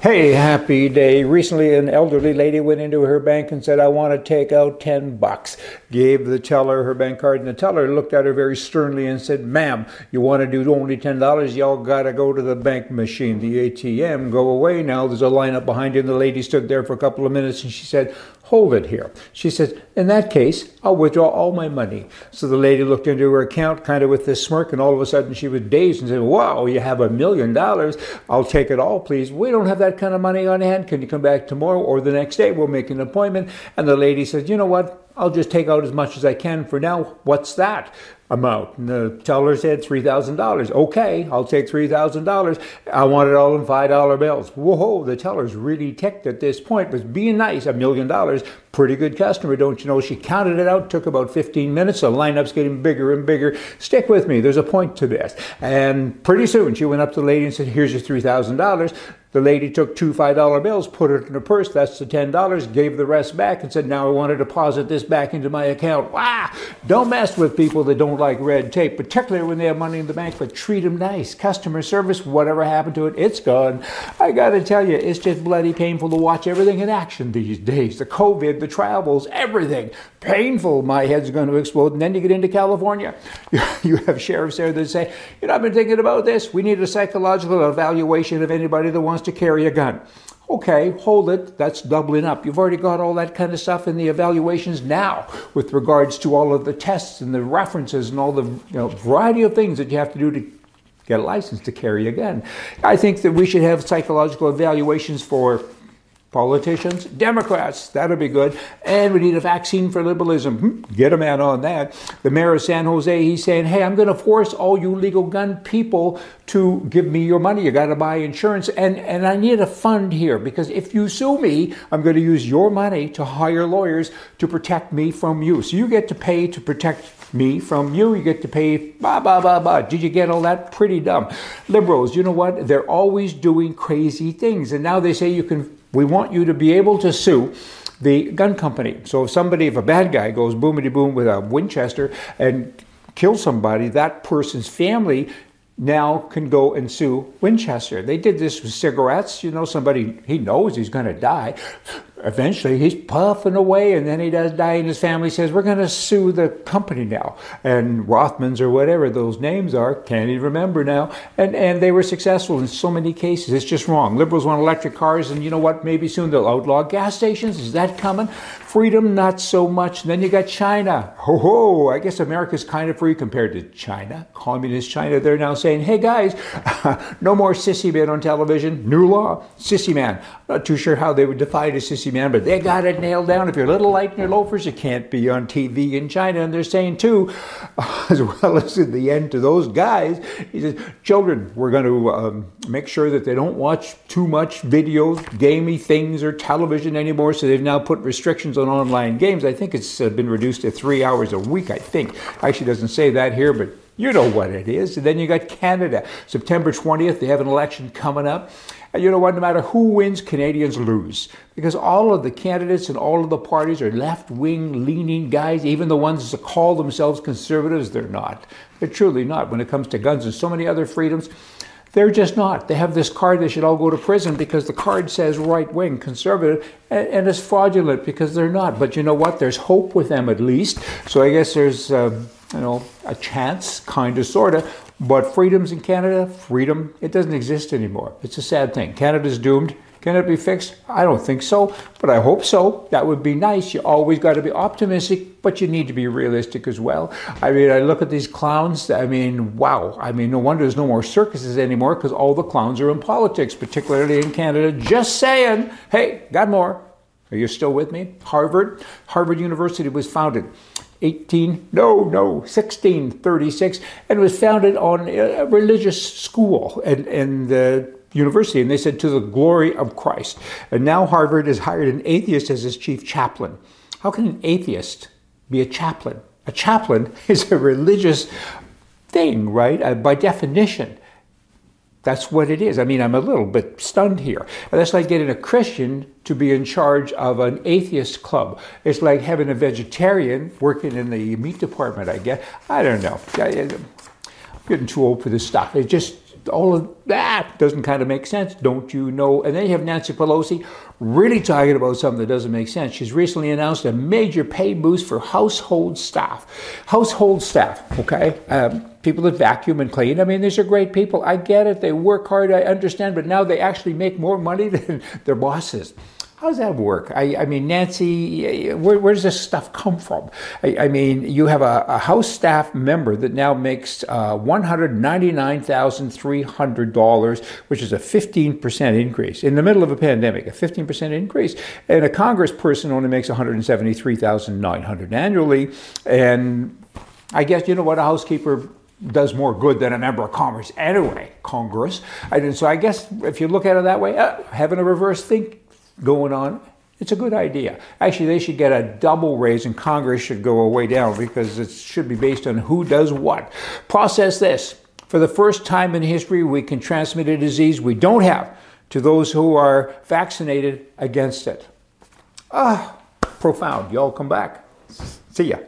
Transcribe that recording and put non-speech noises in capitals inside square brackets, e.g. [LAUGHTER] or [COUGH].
Hey, happy day. Recently, an elderly lady went into her bank and said, I want to take out 10 bucks. Gave the teller her bank card, and the teller looked at her very sternly and said, Ma'am, you want to do only $10? Y'all got to go to the bank machine, the ATM. Go away now. There's a lineup behind you. And the lady stood there for a couple of minutes and she said, hold it here. She says, in that case, I'll withdraw all my money. So the lady looked into her account kind of with this smirk, and all of a sudden she was dazed and said, wow, you have a million dollars. I'll take it all, please. We don't have that kind of money on hand. Can you come back tomorrow or the next day? We'll make an appointment. And the lady said, you know what? I'll just take out as much as I can for now. What's that? amount. And the teller said $3,000. Okay, I'll take $3,000. I want it all in $5 bills. Whoa, the teller's really ticked at this point, was being nice, a million dollars. Pretty good customer, don't you know? She counted it out, took about 15 minutes. The lineup's getting bigger and bigger. Stick with me, there's a point to this. And pretty soon she went up to the lady and said, Here's your $3,000. The lady took two $5 bills, put it in her purse, that's the $10, gave the rest back, and said, Now I want to deposit this back into my account. Wow! Don't mess with people that don't like red tape, particularly when they have money in the bank, but treat them nice. Customer service, whatever happened to it, it's gone. I got to tell you, it's just bloody painful to watch everything in action these days. The COVID, the travels, everything. Painful. My head's going to explode. And then you get into California. [LAUGHS] You have sheriffs there that say, You know, I've been thinking about this. We need a psychological evaluation of anybody that wants to carry a gun. Okay, hold it. That's doubling up. You've already got all that kind of stuff in the evaluations now with regards to all of the tests and the references and all the you know, variety of things that you have to do to get a license to carry a gun. I think that we should have psychological evaluations for Politicians, Democrats, that'll be good. And we need a vaccine for liberalism. Hmm, get a man on that. The mayor of San Jose, he's saying, hey, I'm going to force all you legal gun people to give me your money. You got to buy insurance. And, and I need a fund here because if you sue me, I'm going to use your money to hire lawyers to protect me from you. So you get to pay to protect me from you. You get to pay ba ba ba ba. Did you get all that? Pretty dumb. Liberals, you know what? They're always doing crazy things. And now they say you can we want you to be able to sue the gun company. So if somebody, if a bad guy goes boomity boom with a Winchester and kills somebody, that person's family now can go and sue Winchester. They did this with cigarettes. You know, somebody, he knows he's going to die eventually he's puffing away and then he does die and his family says we're going to sue the company now. And rothmans or whatever those names are can't even remember now. And and they were successful in so many cases. It's just wrong. Liberals want electric cars and you know what? Maybe soon they'll outlaw gas stations. Is that coming? Freedom not so much. And then you got china. Ho ho i guess america's kind of free compared to china. Communist china they're now saying hey guys [LAUGHS] no more sissy man on television. New law. Sissy man. Not too sure how they would define a sissy man, but they got it nailed down. If you're a little light in your loafers, you can't be on TV in China. And they're saying, too, [LAUGHS] as well as in the end to those guys, he says, children, we're going to um, make sure that they don't watch too much videos, gamey things, or television anymore. So they've now put restrictions on online games. I think it's uh, been reduced to three hours a week, I think. Actually, doesn't say that here, but you know what it is. And then you got Canada. September 20th, they have an election coming up. And you know what? No matter who wins, Canadians lose. Because all of the candidates and all of the parties are left wing leaning guys. Even the ones that call themselves conservatives, they're not. They're truly not. When it comes to guns and so many other freedoms, they're just not. They have this card, they should all go to prison because the card says right wing, conservative, and, and, it's fraudulent because they're not. But you know what? There's hope with them at least. So I guess there's, um, you know, a chance, kind of, sort of. But freedoms in Canada, freedom, it doesn't exist anymore. It's a sad thing. Canada's doomed. Can it be fixed? I don't think so, but I hope so. That would be nice. You always got to be optimistic, but you need to be realistic as well. I mean, I look at these clowns. I mean, wow. I mean, no wonder there's no more circuses anymore because all the clowns are in politics, particularly in Canada. Just saying. Hey, got more. Are you still with me? Harvard. Harvard University was founded 18, no, no, 1636, and was founded on a religious school and, and the university. And they said, to the glory of Christ. And now Harvard has hired an atheist as its chief chaplain. How can an atheist be a chaplain? A chaplain [LAUGHS] is a religious thing, right? Uh, by definition. That's what it is. I mean, I'm a little bit stunned here. That's like getting a Christian to be in charge of an atheist club. It's like having a vegetarian working in the meat department, I guess. I don't know. I'm getting too old for this stuff. It just all of that doesn't kind of make sense, don't you know? And then you have Nancy Pelosi really talking about something that doesn't make sense. She's recently announced a major pay boost for household staff. Household staff, okay? Um, people that vacuum and clean. I mean, these are great people. I get it. They work hard. I understand. But now they actually make more money [LAUGHS] than their bosses. How does that work? I, I mean, Nancy, where, where, does this stuff come from? I, I mean, you have a, a, House staff member that now makes uh, $199,300, which is a 15% increase in the middle of a pandemic, a 15% increase. And a congressperson only makes 173,900 annually. And I guess, you know what, a housekeeper does more good than a member of Congress anyway, Congress. And so I guess if you look at it that way, uh, having a reverse think going on, it's a good idea. Actually, they should get a double raise and Congress should go way down because it should be based on who does what. Process this. For the first time in history, we can transmit a disease we don't have to those who are vaccinated against it. Ah, profound. Y'all come back. See ya.